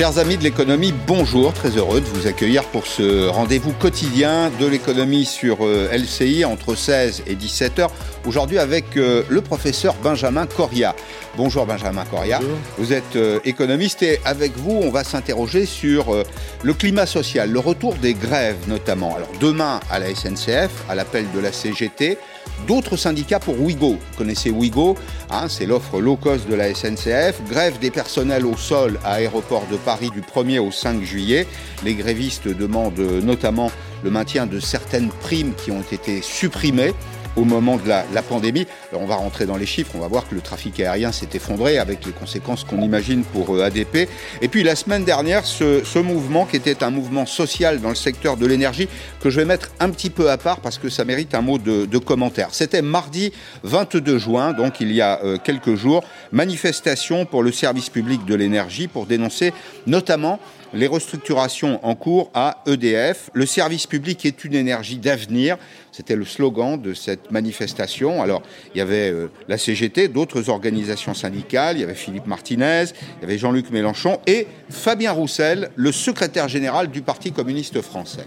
Chers amis de l'économie, bonjour, très heureux de vous accueillir pour ce rendez-vous quotidien de l'économie sur euh, LCI entre 16 et 17 heures. Aujourd'hui avec euh, le professeur Benjamin Coria. Bonjour Benjamin Coria. Vous êtes euh, économiste et avec vous, on va s'interroger sur le climat social, le retour des grèves notamment. Alors demain à la SNCF, à l'appel de la CGT, d'autres syndicats pour Ouigo. Vous connaissez Ouigo, hein, c'est l'offre low cost de la SNCF. Grève des personnels au sol à aéroport de Paris du 1er au 5 juillet. Les grévistes demandent notamment le maintien de certaines primes qui ont été supprimées au moment de la, pandémie. On va rentrer dans les chiffres, on va voir que le trafic aérien s'est effondré avec les conséquences qu'on imagine pour euh, ADP. Et puis la semaine dernière, ce, mouvement qui était un mouvement social dans le secteur de l'énergie, que je vais mettre un petit peu à part parce que ça mérite un mot de, commentaire. C'était mardi 22 juin, donc il y a euh, quelques jours, manifestation pour le service public de l'énergie pour dénoncer notamment les restructurations en cours à EDF. Le service public est une énergie d'avenir. C'était le slogan de cette manifestation. Alors, il y avait euh, la CGT, d'autres organisations syndicales, il y avait Philippe Martinez, il y avait Jean-Luc Mélenchon et Fabien Roussel, le secrétaire général du Parti communiste français.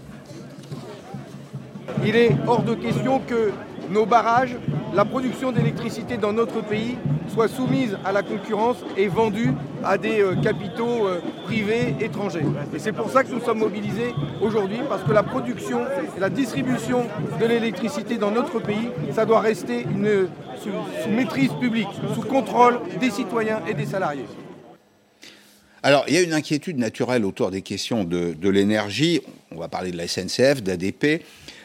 Il est hors de question que nos barrages, la production d'électricité dans notre pays soit soumise à la concurrence et vendue à des euh, capitaux euh, privés étrangers. Et c'est pour ça que nous sommes mobilisés aujourd'hui, parce que la production et la distribution de l'électricité dans notre pays, ça doit rester une, sous, maîtrise publique, sous contrôle des citoyens et des salariés. Alors, il y a une inquiétude naturelle autour des questions de, de l'énergie. On va parler de la SNCF, d'ADP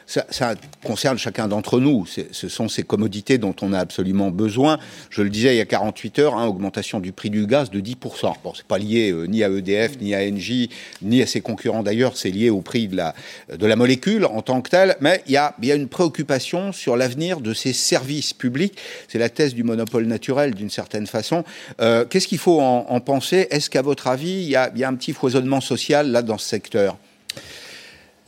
ça, concerne chacun d'entre nous. Ce sont ces commodités dont on a absolument besoin. Je le disais il y a 48 heures, hein, augmentation du prix du gaz de 10%. Bon, c'est pas lié euh, ni à EDF, ni à Engie, ni à ses concurrents d'ailleurs, c'est lié au prix de la, de la molécule en tant que telle, mais il y a, y a une préoccupation sur l'avenir de ces services publics. C'est la thèse du monopole naturel d'une certaine façon. Euh, qu'est-ce qu'il faut en, en penser? Est-ce qu'à votre avis, il y, a, y a un petit foisonnement social là dans ce secteur?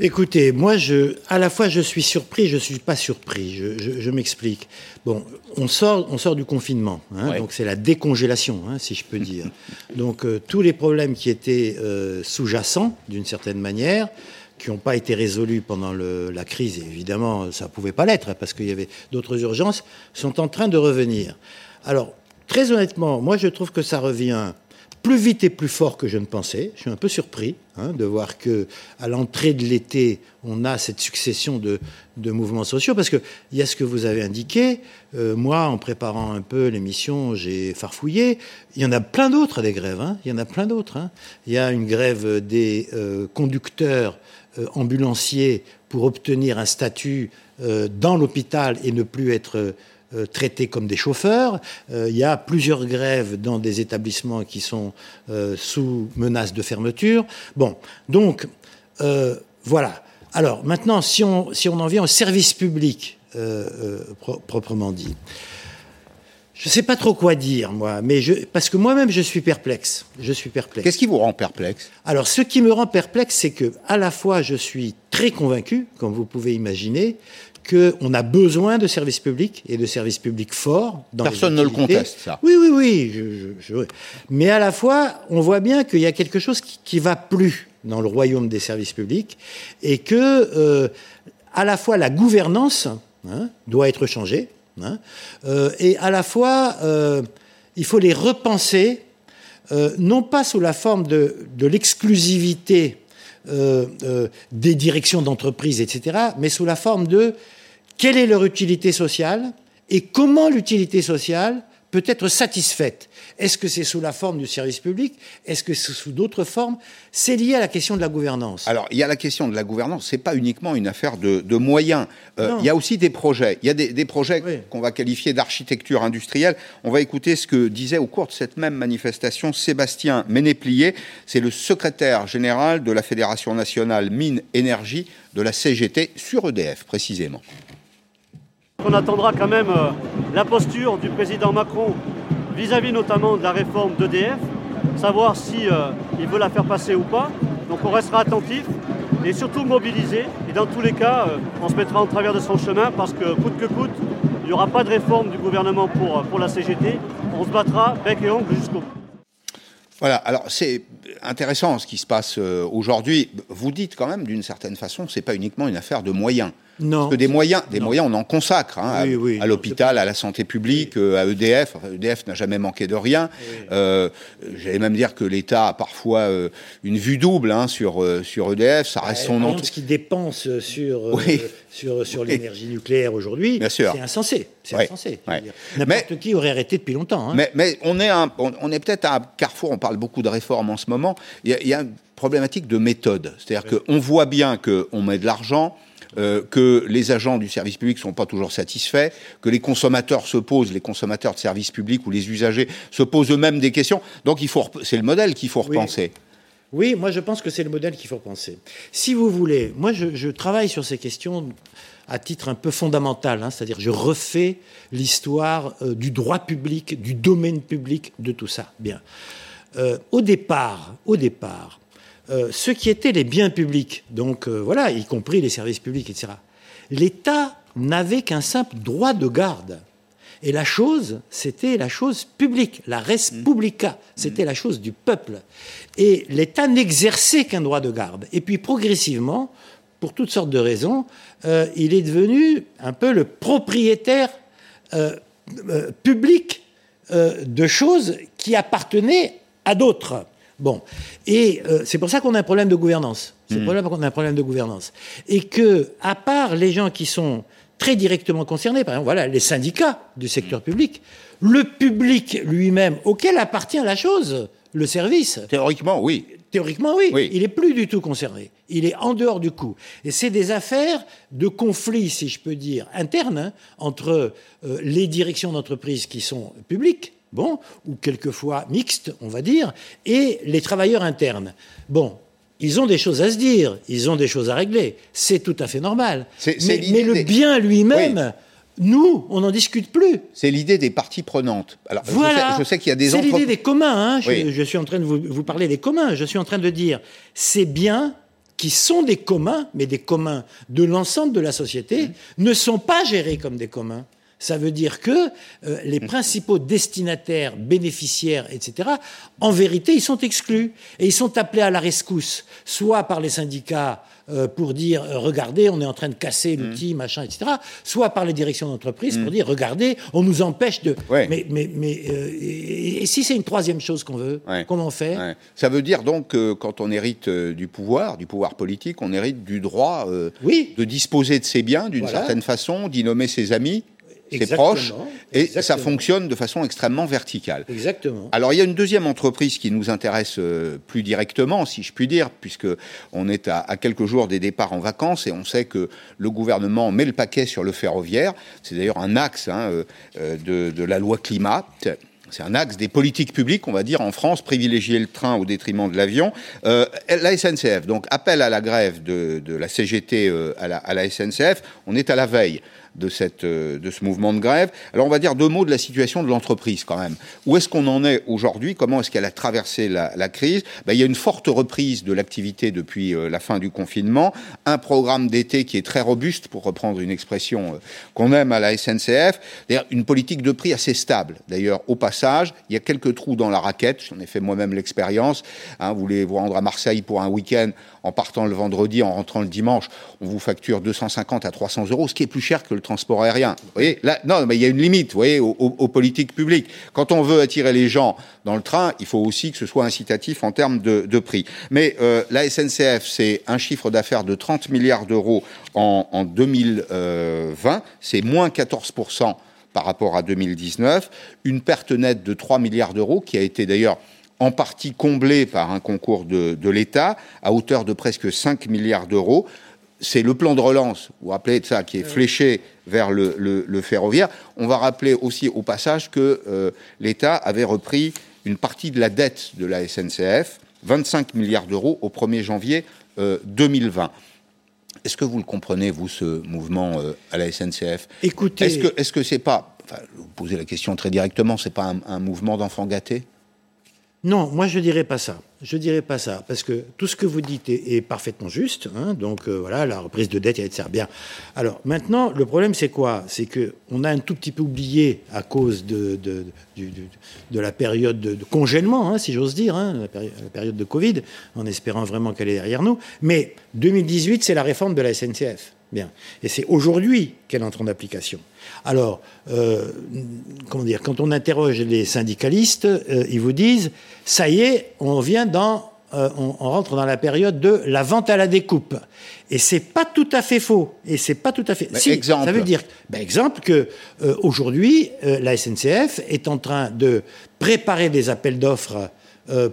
Écoutez, moi, je, à la fois, je suis surpris, je ne suis pas surpris. Je, m'explique. Bon, on sort, on sort du confinement, hein, donc c'est la décongélation, hein, si je peux dire. donc euh, tous les problèmes qui étaient euh, sous-jacents, d'une certaine manière, qui n'ont pas été résolus pendant la crise, évidemment, ça ne pouvait pas l'être, hein, parce qu'il y avait d'autres urgences, sont en train de revenir. Alors, très honnêtement, moi, je trouve que ça revient plus vite et plus fort que je ne pensais. Je suis un peu surpris hein, de voir que à l'entrée de l'été, on a cette succession de, mouvements sociaux, parce qu'il y a ce que vous avez indiqué. Euh, moi, en préparant un peu l'émission, j'ai farfouillé. Il y en a plein d'autres des grèves. Hein. Il y en a plein d'autres. Hein. Il y a une grève des euh, conducteurs euh, ambulanciers pour obtenir un statut dans l'hôpital et ne plus être euh, traités comme des chauffeurs. Euh, il y a plusieurs grèves dans des établissements qui sont euh, sous menace de fermeture. Bon, donc voilà. Alors maintenant, si on, si on en vient au service public proprement dit. Je ne sais pas trop quoi dire, moi, mais je, parce que moi-même, je suis perplexe. Je suis perplexe. Qu'est-ce qui vous rend perplexe? Alors, ce qui me rend perplexe, c'est que, à la fois, je suis très convaincu, comme vous pouvez imaginer, qu'on a besoin de services publics et de services publics forts. Dans Personne ne le conteste, ça. Oui, oui, oui. Mais à la fois, on voit bien qu'il y a quelque chose qui ne va plus dans le royaume des services publics et que, euh, à la fois, la gouvernance hein, doit être changée hein, euh, et à la fois, euh, il faut les repenser, non pas sous la forme de, de l'exclusivité des directions d'entreprise, etc., mais sous la forme de quelle est leur utilité sociale et comment l'utilité sociale peut être satisfaite. Est-ce que c'est sous la forme du service public? Est-ce que c'est sous d'autres formes? C'est lié à la question de la gouvernance. Alors, il y a la question de la gouvernance. C'est pas uniquement une affaire de, moyens. Euh, il y a aussi des projets. Il y a des, projets qu'on va qualifier d'architecture industrielle. On va écouter ce que disait au cours de cette même manifestation Sébastien Ménéplier. C'est le secrétaire général de la Fédération nationale mine énergie de la CGT sur EDF précisément. On attendra quand même euh, la posture du président Macron vis-à-vis notamment de la réforme d'EDF, savoir si euh, il veut la faire passer ou pas. Donc on restera attentif et surtout mobilisé. Et dans tous les cas, euh, on se mettra en travers de son chemin parce que coûte que coûte, il n'y aura pas de réforme du gouvernement pour, pour la CGT. On se battra bec et ongle jusqu'au bout. Voilà, alors c'est intéressant ce qui se passe aujourd'hui. Vous dites quand même, d'une certaine façon, c'est pas uniquement une affaire de moyens. Non. Parce que des moyens, des moyens, on en consacre hein, Oui, à, oui, à l'hôpital, à la santé publique, euh, à EDF. Enfin, EDF n'a jamais manqué de rien. Euh, J'allais même dire que l'État a parfois euh, une vue double hein, sur euh, sur EDF. Ça reste son Par nom. ce qui dépense sur, sur, sur l'énergie nucléaire aujourd'hui, c'est insensé. C'est insensé. N'importe qui aurait arrêté depuis longtemps. hein. Mais, mais on est, un- on, on est peut-être à un carrefour, on parle beaucoup de réformes en ce moment, il y a, il y a une problématique de méthode. C'est-à-dire qu'on voit bien qu'on met de l'argent, euh, que les agents du service public ne sont pas toujours satisfaits, que les consommateurs se posent, les consommateurs de services publics ou les usagers se posent eux-mêmes des questions. Donc il faut, c'est le modèle qu'il faut Oui. repenser. Oui, moi je pense que c'est le modèle qu'il faut repenser. Si vous voulez, moi je, je travaille sur ces questions à titre un peu fondamental, hein, c'est-à-dire je refais l'histoire euh, du droit public, du domaine public, de tout ça. Bien. Euh, au départ, au départ, euh, ce qui étaient les biens publics, donc euh, voilà, y compris les services publics, etc. L'État n'avait qu'un simple droit de garde. Et la chose, c'était la chose publique, la res publica, c'était la chose du peuple. Et l'État n'exerçait qu'un droit de garde. Et puis progressivement, pour toutes sortes de raisons, euh, il est devenu un peu le propriétaire euh, euh, public de choses qui appartenaient à d'autres. Bon, et euh, c'est pour ça qu'on a un problème de gouvernance. C'est pour ça qu'on a un problème de gouvernance. Et que, à part les gens qui sont très directement concernés, par exemple, voilà, les syndicats du secteur public, le public lui-même, auquel appartient la chose, le service, Théoriquement, oui. Théoriquement, oui. Oui. Il est plus du tout concerné. Il est en dehors du coup. Et c'est des affaires de conflit, si je peux dire, internes hein, entre euh, les directions d'entreprise qui sont publiques, bon, ou quelquefois mixtes, on va dire, et les travailleurs internes. Bon. Ils ont des choses à se dire, ils ont des choses à régler. C'est tout à fait normal. Mais, le bien lui-même, nous, on n'en discute plus. C'est l'idée des parties prenantes. Alors, je Voilà. sais- je sais, qu'il y a des C'est l'idée des communs. hein. Je, Oui. je suis en train de vous, vous parler des communs. Je suis en train de dire ces biens qui sont des communs, mais des communs de l'ensemble de la société, Mmh. ne sont pas gérés comme des communs. Ça veut dire que euh, les principaux destinataires, bénéficiaires, etc., en vérité, ils sont exclus. Et ils sont appelés à la rescousse, soit par les syndicats euh, pour dire euh, regardez, on est en train de casser Mmh. l'outil, machin, etc., soit par les directions d'entreprise pour dire regardez, on nous empêche de. Ouais. Mais, mais, mais et, et si c'est une troisième chose qu'on veut, Ouais. comment on fait? Ouais. Ça veut dire donc que quand on hérite du pouvoir, du pouvoir politique, on hérite du droit Oui. de disposer de ses biens d'une Voilà. certaine façon, d'y nommer ses amis, Exactement. proches, et ça fonctionne de façon extrêmement verticale. Exactement. Alors il y a une deuxième entreprise qui nous intéresse euh, plus directement, si je puis dire, puisque on est à, à quelques jours des départs en vacances et on sait que le gouvernement met le paquet sur le ferroviaire. C'est d'ailleurs un axe hein, euh, euh, de, de la loi climat. C'est un axe des politiques publiques, on va dire, en France, privilégier le train au détriment de l'avion. Euh, la SNCF, donc, appel à la grève de, de la CGT euh, à, la, à la SNCF. On est à la veille de, cette, euh, de ce mouvement de grève. Alors, on va dire deux mots de la situation de l'entreprise, quand même. Où est-ce qu'on en est aujourd'hui? Comment est-ce qu'elle a traversé la, crise? Ben, Il y a une forte reprise de l'activité depuis euh, la fin du confinement. Un programme d'été qui est très robuste, pour reprendre une expression euh, qu'on aime à la SNCF. D'ailleurs, une politique de prix assez stable. D'ailleurs, au passage, il y a quelques trous dans la raquette. J'en ai fait moi-même l'expérience. Hein, vous voulez vous rendre à Marseille pour un week-end en partant le vendredi, en rentrant le dimanche, on vous facture 250 à 300 euros, ce qui est plus cher que le transport aérien. Mais il y a une limite, aux, politiques publiques. Quand on veut attirer les gens dans le train, il faut aussi que ce soit incitatif en termes de, prix. Mais euh, la SNCF, c'est un chiffre d'affaires de 30 milliards d'euros en, en 2020, c'est moins 14% par rapport à 2019, une perte nette de 3 milliards d'euros qui a été d'ailleurs en partie comblée par un concours de l'État à hauteur de presque 5 milliards d'euros. C'est le plan de relance, vous vous rappelez de ça, qui est fléché vers le, le- le ferroviaire. On va rappeler aussi au passage que euh, l'État avait repris une partie de la dette de la SNCF, 25 milliards d'euros au 1er janvier euh, 2020. Est-ce que vous le comprenez, vous, ce mouvement euh, à la SNCF Écoutez- Est-ce que est-ce que c'est pas, enfin, vous posez la question très directement, c'est pas un, un mouvement d'enfants gâtés Non, moi je dirais pas ça. Je dirais pas ça, parce que tout ce que vous dites est, parfaitement juste. Hein. donc euh, voilà, la reprise de dette, etc. Bien. Alors maintenant, le problème c'est quoi? C'est que on a un tout petit peu oublié à cause de, la période de, congèlement, hein, si j'ose dire, hein, la, période de Covid, en espérant vraiment qu'elle est derrière nous. Mais 2018, c'est la réforme de la SNCF. Bien. Et c'est aujourd'hui qu'elle entre en application. Alors, euh, comment dire, quand on interroge les syndicalistes, euh, ils vous disent, ça y est, on vient dans, euh, on, rentre dans la période de la vente à la découpe. Et c'est pas tout à fait faux. Et c'est pas tout à fait. si, exemple. Ça veut dire, ben, exemple que aujourd'hui, la SNCF est en train de préparer des appels d'offres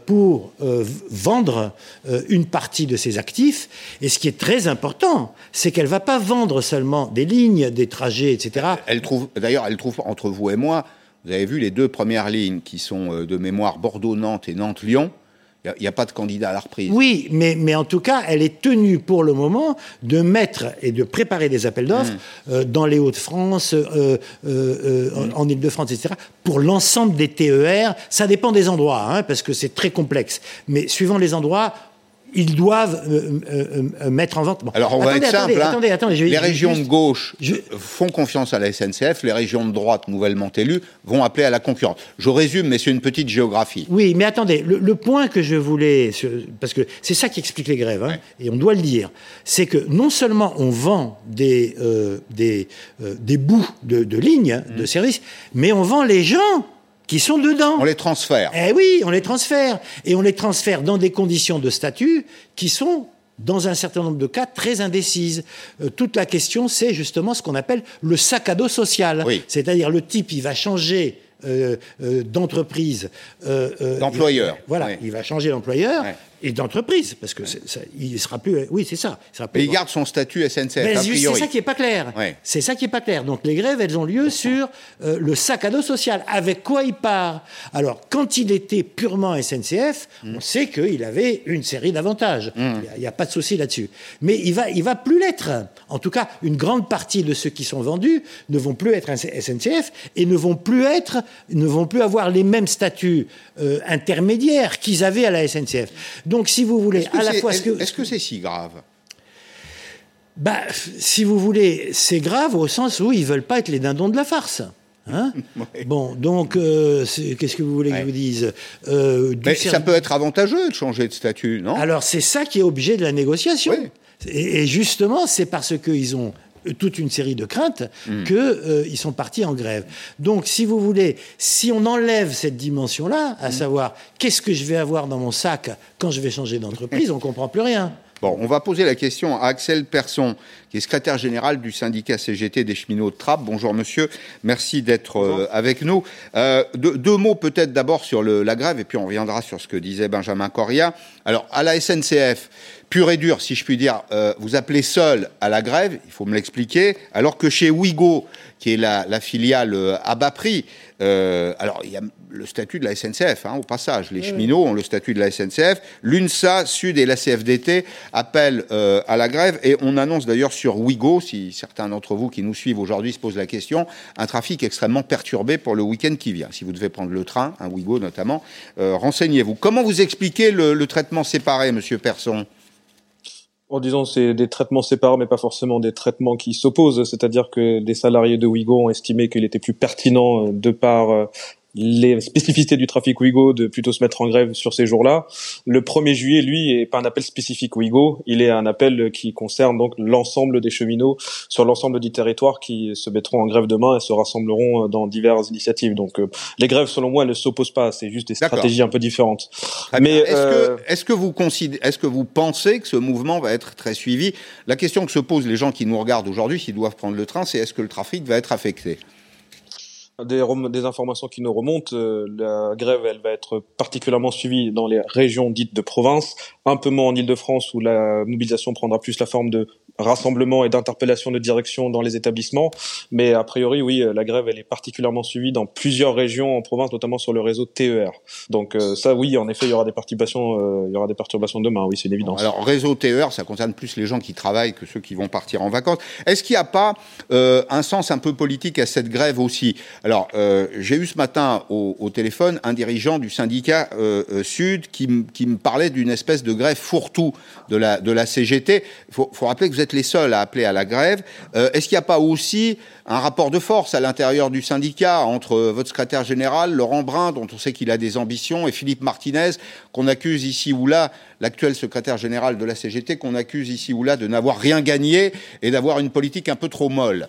pour euh, vendre euh, une partie de ses actifs. Et ce qui est très important, c'est qu'elle ne va pas vendre seulement des lignes, des trajets, etc. Elle trouve, d'ailleurs, elle trouve entre vous et moi, vous avez vu les deux premières lignes qui sont de mémoire Bordeaux-Nantes et Nantes-Lyon. Il n'y a, pas de candidat à la reprise. Oui, mais, mais en tout cas, elle est tenue pour le moment de mettre et de préparer des appels d'offres mmh. euh, dans les Hauts-de-France, euh, euh, mmh. en Ile-de-France, etc., pour l'ensemble des TER. Ça dépend des endroits, hein, parce que c'est très complexe. Mais suivant les endroits, ils doivent euh, euh, euh, mettre en vente. Alors on va être simple. Hein. les régions de gauche font confiance à la SNCF, les régions de droite nouvellement élues vont appeler à la concurrence. Je résume, mais c'est une petite géographie. Oui, mais attendez, le, point que je voulais, parce que c'est ça qui explique les grèves, hein, et on doit le dire, c'est que non seulement on vend des, des, des bouts de, de lignes, hein, de mmh. services, mais on vend les gens qui sont dedans. On les transfère. Eh oui, on les transfère. Et on les transfère dans des conditions de statut qui sont dans un certain nombre de cas très indécises. Euh, toute la question, c'est justement ce qu'on appelle le sac à dos social. C'est-à-dire le type, il va changer euh, euh, d'entreprise. D'employeur. Voilà, il va changer d'employeur et d'entreprise, parce que ça, il sera plus. Oui, c'est ça. Mais il garde son statut SNCF. C'est ça qui est pas clair. C'est ça qui est pas clair. Donc les grèves, elles ont lieu sur euh, le sac à dos social. Avec quoi il part? Alors quand il était purement SNCF, mm. on sait qu'il avait une série d'avantages. Mm. Il n'y a, pas de souci là-dessus. Mais il va, il va plus l'être. En tout cas, une grande partie de ceux qui sont vendus ne vont plus être SNCF et ne vont plus être, ne vont plus avoir les mêmes statuts euh, intermédiaires qu'ils avaient à la SNCF. Donc, si vous voulez, à la fois. Est-ce que c'est si grave? Bah, si vous voulez, c'est grave au sens où ils veulent pas être les dindons de la farce. Hein Bon, donc, euh, qu'est-ce que vous voulez que je vous dise? Euh, Mais ça peut être avantageux de changer de statut, non? Alors, c'est ça qui est objet de la négociation. Et, justement, c'est parce qu'ils ont toute une série de craintes hmm. qu'ils euh, sont partis en grève. Donc, si vous voulez, si on enlève cette dimension-là, à hmm. savoir qu'est-ce que je vais avoir dans mon sac quand je vais changer d'entreprise, on ne comprend plus rien. Bon, on va poser la question à Axel Persson, qui est secrétaire général du syndicat CGT des cheminots de Trappes. Bonjour monsieur, merci d'être euh, avec nous. Euh, deux, mots peut-être d'abord sur la grève, et puis on reviendra sur ce que disait Benjamin Coria. Alors, à la SNCF, pur et dur, si je puis dire, euh, vous appelez seul à la grève, il faut me l'expliquer, alors que chez Ouigo, qui est la, filiale euh, à bas prix, euh, alors il y a le statut de la SNCF, hein, au passage, les cheminots ont le statut de la SNCF, l'UNSA, Sud et la CFDT appellent à la grève, et on annonce d'ailleurs sur Ouigo, si certains d'entre vous qui nous suivent aujourd'hui se posent la question, un trafic extrêmement perturbé pour le week-end qui vient. Si vous devez prendre le train, un Ouigo notamment, renseignez-vous. Comment vous expliquez le, le traitement séparé, Monsieur Persson? En disant c'est des traitements séparés, mais pas forcément des traitements qui s'opposent. C'est-à-dire que des salariés de Ouigo ont estimé qu'il était plus pertinent euh, de par euh, les spécificités du trafic Ouigo de plutôt se mettre en grève sur ces jours-là. Le 1er juillet, lui, est pas un appel spécifique Ouigo, il est un appel qui concerne donc l'ensemble des cheminots sur l'ensemble du territoire qui se mettront en grève demain et se rassembleront dans diverses initiatives. Donc euh, les grèves, selon moi, elles ne s'opposent pas, c'est juste des stratégies un peu différentes. Mais est-ce que, euh, est que vous est-ce que vous pensez que ce mouvement va être très suivi? La question que se posent les gens qui nous regardent aujourd'hui, s'ils doivent prendre le train, c'est est-ce que le trafic va être affecté? Des, informations qui nous remontent, euh, la grève elle va être particulièrement suivie dans les régions dites de province, un peu moins en Ile-de-France où la mobilisation prendra plus la forme de rassemblement et d'interpellation de direction dans les établissements. Mais a priori, oui, la grève, elle est particulièrement suivie dans plusieurs régions en province, notamment sur le réseau TER. Donc ça, oui, en effet, il y aura des perturbations, il y aura des perturbations demain. Oui, c'est une évidence. Alors réseau TER, ça concerne plus les gens qui travaillent que ceux qui vont partir en vacances. Est-ce qu'il n'y a pas un sens un peu politique à cette grève aussi? Alors j'ai eu ce matin au, téléphone un dirigeant du syndicat Sud qui, qui me parlait d'une espèce de grève fourre-tout de la, de la CGT. Faut, faut, rappeler que vous êtes les seuls à appeler à la grève. Euh, Est-ce qu'il n'y a pas aussi un rapport de force à l'intérieur du syndicat entre votre secrétaire général, Laurent Brun, dont on sait qu'il a des ambitions, et Philippe Martinez, qu'on accuse ici ou là, l'actuel secrétaire général de la CGT, qu'on accuse ici ou là de n'avoir rien gagné et d'avoir une politique un peu trop molle?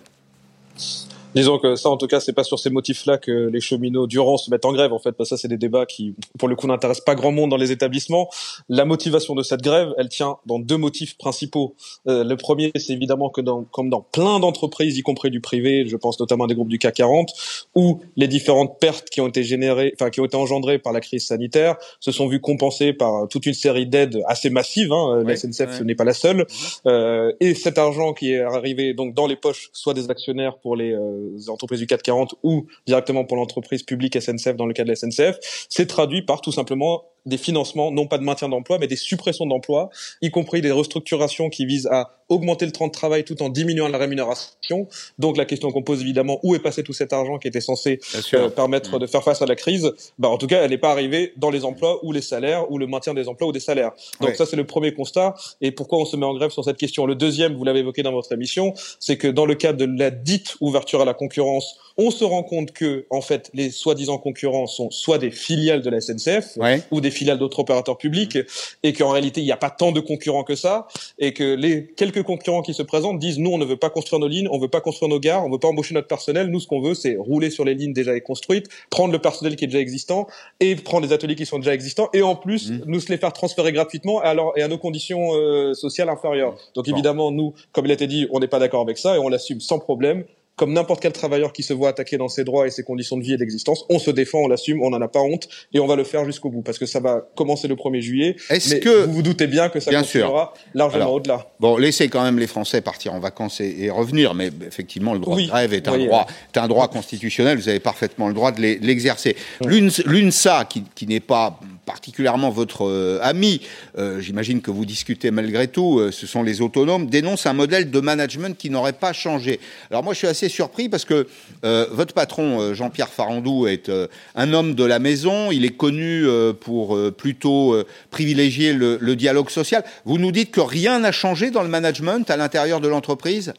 Disons que ça, en tout cas, c'est pas sur ces motifs-là que les cheminots durant se mettent en grève, en fait, parce que ça, c'est des débats qui, pour le coup, n'intéressent pas grand monde dans les établissements. La motivation de cette grève, elle tient dans deux motifs principaux. Euh, le premier, c'est évidemment que dans, comme dans plein d'entreprises, y compris du privé, je pense notamment à des groupes du CAC 40, où les différentes pertes qui ont été générées, enfin, qui ont été engendrées par la crise sanitaire, se sont vues compensées par toute une série d'aides assez massives. Hein. la SNCF, ce n'est pas la seule. Euh, et cet argent qui est arrivé donc dans les poches, soit des actionnaires pour les euh, entreprises du 440 ou directement pour l'entreprise publique SNCF dans le cas de la SNCF, c'est traduit par tout simplement des financements, non pas de maintien d'emploi, mais des suppressions d'emplois, y compris des restructurations qui visent à augmenter le temps de travail tout en diminuant la rémunération. Donc la question qu'on pose évidemment, où est passé tout cet argent qui était censé euh, permettre mmh. de faire face à la crise? Bah, En tout cas, elle n'est pas arrivée dans les emplois ou les salaires, ou le maintien des emplois ou des salaires. Donc ça, c'est le premier constat. Et pourquoi on se met en grève sur cette question? Le deuxième, vous l'avez évoqué dans votre émission, c'est que dans le cadre de la dite ouverture à la concurrence, on se rend compte que, en fait, les soi-disant concurrents sont soit des filiales de la SNCF ou des filiales d'autres opérateurs publics, et qu'en réalité, il n'y a pas tant de concurrents que ça, et que les quelques concurrents qui se présentent disent nous, on ne veut pas construire nos lignes, on veut pas construire nos gares, on veut pas embaucher notre personnel. Nous, ce qu'on veut, c'est rouler sur les lignes déjà construites, prendre le personnel qui est déjà existant et prendre les ateliers qui sont déjà existants, et en plus, mmh. nous se les faire transférer gratuitement alors et à nos conditions euh, sociales inférieures. Donc évidemment, nous, comme il a été dit, on n'est pas d'accord avec ça et on l'assume sans problème comme n'importe quel travailleur qui se voit attaquer dans ses droits et ses conditions de vie et d'existence, on se défend, on l'assume, on n'en a pas honte et on va le faire jusqu'au bout parce que ça va commencer le 1er juillet. Est-ce que vous vous doutez bien que ça bien continuera largement au-delà Bon, laissez quand même les Français partir en vacances et, revenir, mais effectivement, le droit de grève est un droit, est un droit constitutionnel. Vous avez parfaitement le droit de l'exercer. L'UNSA, qui, qui n'est pas particulièrement votre euh, ami, euh, j'imagine que vous discutez malgré tout, euh, ce sont les autonomes, dénoncent un modèle de management qui n'aurait pas changé. Alors moi je suis assez surpris parce que votre patron Jean-Pierre Farandou est un homme de la maison, il est connu pour plutôt privilégier le, le, dialogue social. Vous nous dites que rien n'a changé dans le management à l'intérieur de l'entreprise?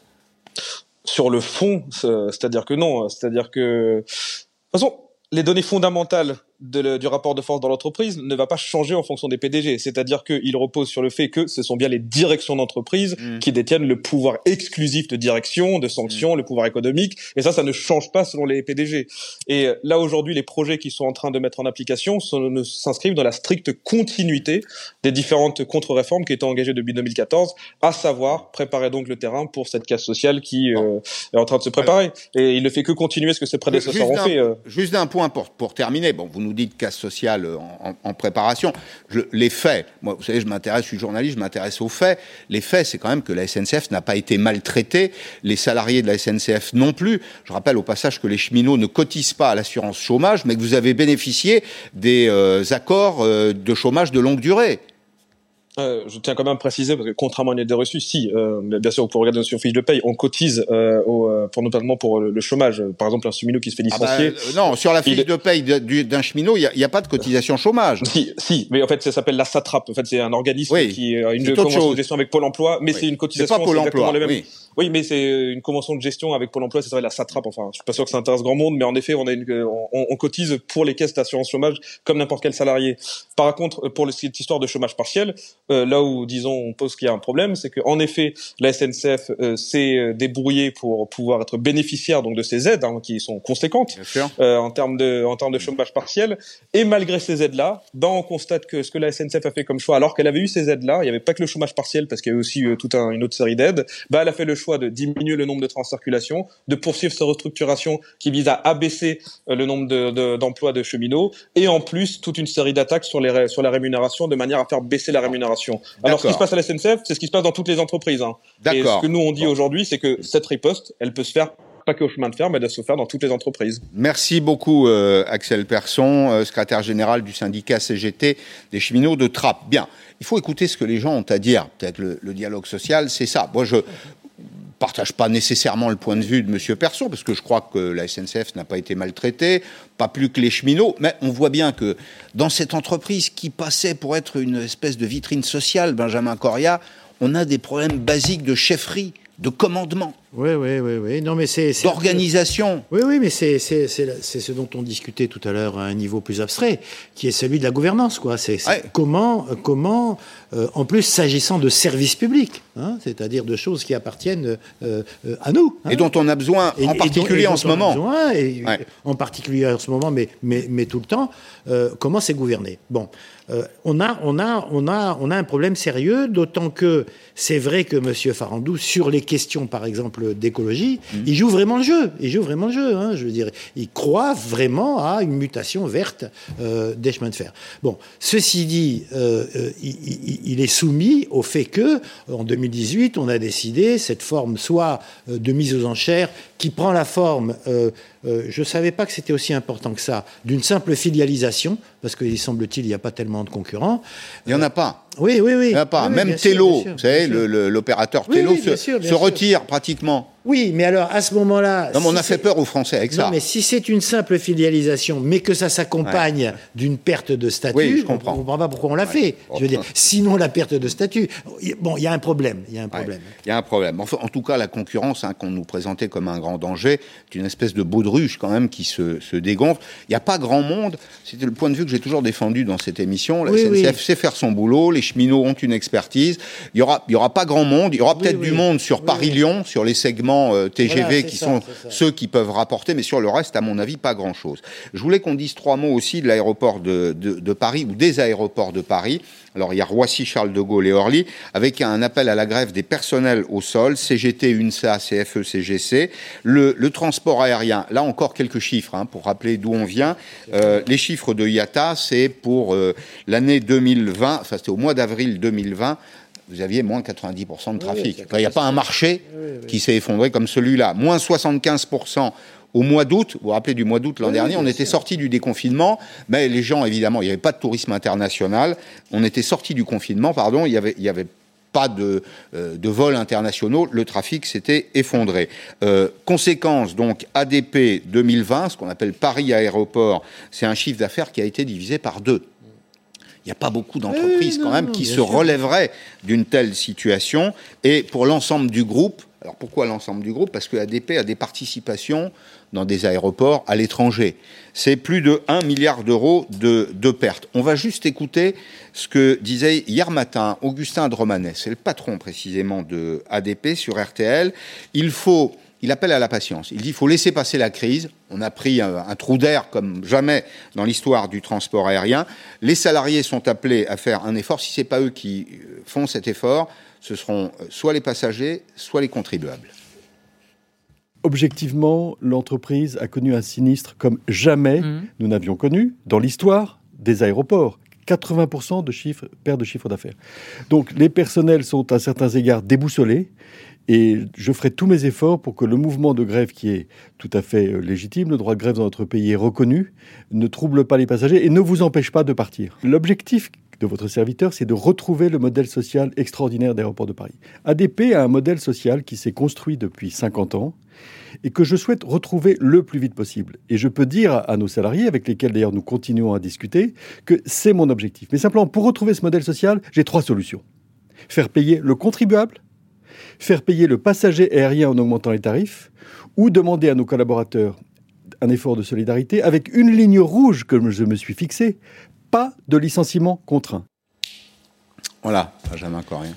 Sur le fond, c'est-à-dire que non, c'est-à-dire que... De toute façon, les données fondamentales du rapport de force dans l'entreprise ne va pas changer en fonction des PDG. C'est-à-dire qu'il repose sur le fait que ce sont bien les directions d'entreprise mm. qui détiennent le pouvoir exclusif de direction, de sanction, mm. le pouvoir économique. Et ça, ça ne change pas selon les PDG. Et là, aujourd'hui, les projets qui sont en train de mettre en application s'inscrivent dans la stricte continuité des différentes contre-réformes qui étaient engagées depuis 2014, à savoir préparer donc le terrain pour cette casse sociale qui euh, est en train de se préparer. Et il ne fait que continuer ce que ses prédécesseurs ont fait. Euh. Juste d'un point pour, pour terminer. Bon, vous nous dit de casse sociale en, préparation. les faits, moi, vous savez, je m'intéresse, je suis journaliste, je m'intéresse aux faits. Les faits, c'est quand même que la SNCF n'a pas été maltraitée, les salariés de la SNCF non plus. Je rappelle au passage que les cheminots ne cotisent pas à l'assurance chômage, mais que vous avez bénéficié des euh, accords euh, de chômage de longue durée. Euh, je tiens quand même à préciser parce que contrairement à une idée reçue, si, euh, bien sûr, pour regarder sur fiche de paye, on cotise euh, au, euh, pour notamment pour le, chômage. Par exemple, un cheminot qui se fait ah bah, licencier. non, sur la fiche de paye d'un cheminot, il n'y a, a, pas de cotisation chômage. Si, si, mais en fait, ça s'appelle la SATRAP. En fait, c'est un organisme qui a une convention de gestion avec Pôle Emploi, mais c'est une cotisation. Pas Pôle Emploi. Oui. oui. mais c'est une convention de gestion avec Pôle Emploi. Ça s'appelle la SATRAP. Enfin, je suis pas sûr que ça intéresse grand monde, mais en effet, on a une, on, on cotise pour les caisses d'assurance chômage comme n'importe quel salarié. Par contre, pour cette histoire de chômage partiel, là où disons on pose qu'il y a un problème, c'est qu'en effet, la SNCF euh, s'est euh, débrouillée pour pouvoir être bénéficiaire donc de ces aides hein, qui sont conséquentes euh, en termes de en termes de chômage partiel. Et malgré ces aides-là, ben on constate que ce que la SNCF a fait comme choix, alors qu'elle avait eu ces aides-là, il n'y avait pas que le chômage partiel parce qu'il y avait aussi toute une autre série d'aides. Ben elle a fait le choix de diminuer le nombre de trains en circulation, de poursuivre sa restructuration qui vise à abaisser le nombre d'emplois de, de cheminots, et en plus toute une série d'attaques sur les sur la rémunération de manière à faire baisser la rémunération Alors ce qui se passe à la SNCF, c'est ce qui se passe dans toutes les entreprises. Hein. Et ce que nous on dit aujourd'hui, c'est que cette riposte, elle peut se faire pas que au chemin de fer, mais elle doit se faire dans toutes les entreprises. Merci beaucoup euh, Axel Persson, euh, secrétaire général du syndicat CGT des cheminots de Trappes. Bien, il faut écouter ce que les gens ont à dire. Peut-être le, le dialogue social, c'est ça. Moi, je partage pas nécessairement le point de vue de M. Persson, parce que je crois que la SNCF n'a pas été maltraitée, pas plus que les cheminots, mais on voit bien que dans cette entreprise qui passait pour être une espèce de vitrine sociale, Benjamin Coria, on a des problèmes basiques de chefferie, de commandement. Oui, oui, oui, oui. Non, mais c'est d'organisation. Oui, oui, mais c'est c'est ce dont on discutait tout à l'heure à un niveau plus abstrait, qui est celui de la gouvernance, quoi. C'est comment, comment, euh, en plus s'agissant de services publics, hein, c'est-à-dire de choses qui appartiennent euh, euh, à nous hein. et dont on a besoin, en particulier en ce moment. Besoin, et, En particulier en ce moment, mais mais, mais tout le temps. comment c'est gouverné? Bon. on, a, on, a, on, a, on a un problème sérieux, d'autant que c'est vrai que M. Farandou, sur les questions, par exemple, d'écologie, mmh. il joue vraiment le jeu. Il joue vraiment le jeu. Hein, je veux dire, il croit vraiment à une mutation verte des chemins de fer. Bon, ceci dit, euh, il, est soumis au fait que, en 2018, on a décidé cette forme soit de mise aux enchères qui prend la forme, je ne savais pas que c'était aussi important que ça, d'une simple filialisation, parce qu'il semble-t-il, il n'y a pas tellement de concurrents. Il n'y en a pas. Oui, oui, oui. Il n'y a pas. Même Tello, vous savez, l'opérateur Tello se, retire pratiquement. Oui, mais alors à ce moment-là. Non, mais on a fait peur aux Français avec ça. Non, mais si c'est une simple filialisation, mais que ça s'accompagne d'une perte de statut, je comprends. on ne comprend pas pourquoi on l'a fait. Je veux dire, sinon la perte de statut. Bon, il y a un problème. Il y a un problème. Il y a un problème. Enfin, en tout cas, la concurrence hein, qu'on nous présentait comme un grand danger, c'est une espèce de baudruche quand même qui se, se dégonfle. Il n'y a pas grand monde. C'était le point de vue que j'ai toujours défendu dans cette émission. La SNCF sait faire son boulot. Les cheminots ont une expertise. Il y aura, il y aura pas grand monde. Il y aura peut-être du monde sur Paris-Lyon, sur les segments euh, TGV qui sont ceux qui peuvent rapporter, mais sur le reste, à mon avis, pas grand-chose. Je voulais qu'on dise trois mots aussi de l'aéroport de, de, Paris ou des aéroports de Paris. Alors il y a Roissy, Charles de Gaulle et Orly, avec un appel à la grève des personnels au sol, CGT, UNSA, CFE, CGC. Le, le transport aérien, là encore quelques chiffres hein, pour rappeler d'où on vient. Euh, les chiffres de IATA, c'est pour euh, l'année 2020, enfin c'était au mois d'avril 2020, vous aviez moins 90% de trafic. il n'y a pas un marché qui s'est effondré comme celui-là. Moins 75% au mois d'août, vous vous rappelez du mois d'août l'an dernier, on était sorti du déconfinement, mais les gens, évidemment, il n'y avait pas de tourisme international, on était sorti du confinement, pardon, il y avait, il y avait pas de, euh, de vols internationaux, le trafic s'était effondré. Euh, conséquence, donc, ADP 2020, ce qu'on appelle Paris Aéroport, c'est un chiffre d'affaires qui a été divisé par deux. Il n'y a pas beaucoup d'entreprises quand même qui se relèveraient d'une telle situation. Et pour l'ensemble du groupe, alors pourquoi l'ensemble du groupe? Parce que ADP a des participations dans des aéroports à l'étranger. C'est plus de 1 milliard d'euros de, pertes. On va juste écouter ce que disait hier matin Augustin Dromanet, c'est le patron précisément de ADP sur RTL. Il faut il appelle à la patience. Il dit qu'il faut laisser passer la crise. On a pris un, trou d'air comme jamais dans l'histoire du transport aérien. Les salariés sont appelés à faire un effort. Si ce n'est pas eux qui euh, font cet effort, ce seront euh, soit les passagers, soit les contribuables. Objectivement, l'entreprise a connu un sinistre comme jamais mmh. nous n'avions connu dans l'histoire des aéroports. 80% de chiffres, perte de chiffre d'affaires. Donc les personnels sont à certains égards déboussolés. Et je ferai tous mes efforts pour que le mouvement de grève qui est tout à fait euh, légitime, le droit de grève dans notre pays est reconnu, ne trouble pas les passagers et ne vous empêche pas de partir. L'objectif de votre serviteur, c'est de retrouver le modèle social extraordinaire d'Aéroport de Paris. ADP a un modèle social qui s'est construit depuis 50 ans et que je souhaite retrouver le plus vite possible. Et je peux dire à nos salariés, avec lesquels d'ailleurs nous continuons à discuter, que c'est mon objectif. Mais simplement, pour retrouver ce modèle social, j'ai trois solutions. Faire payer le contribuable, faire payer le passager aérien en augmentant les tarifs, ou demander à nos collaborateurs un effort de solidarité avec une ligne rouge que je me suis fixée, pas de licenciement contraint. Voilà, Benjamin Corien.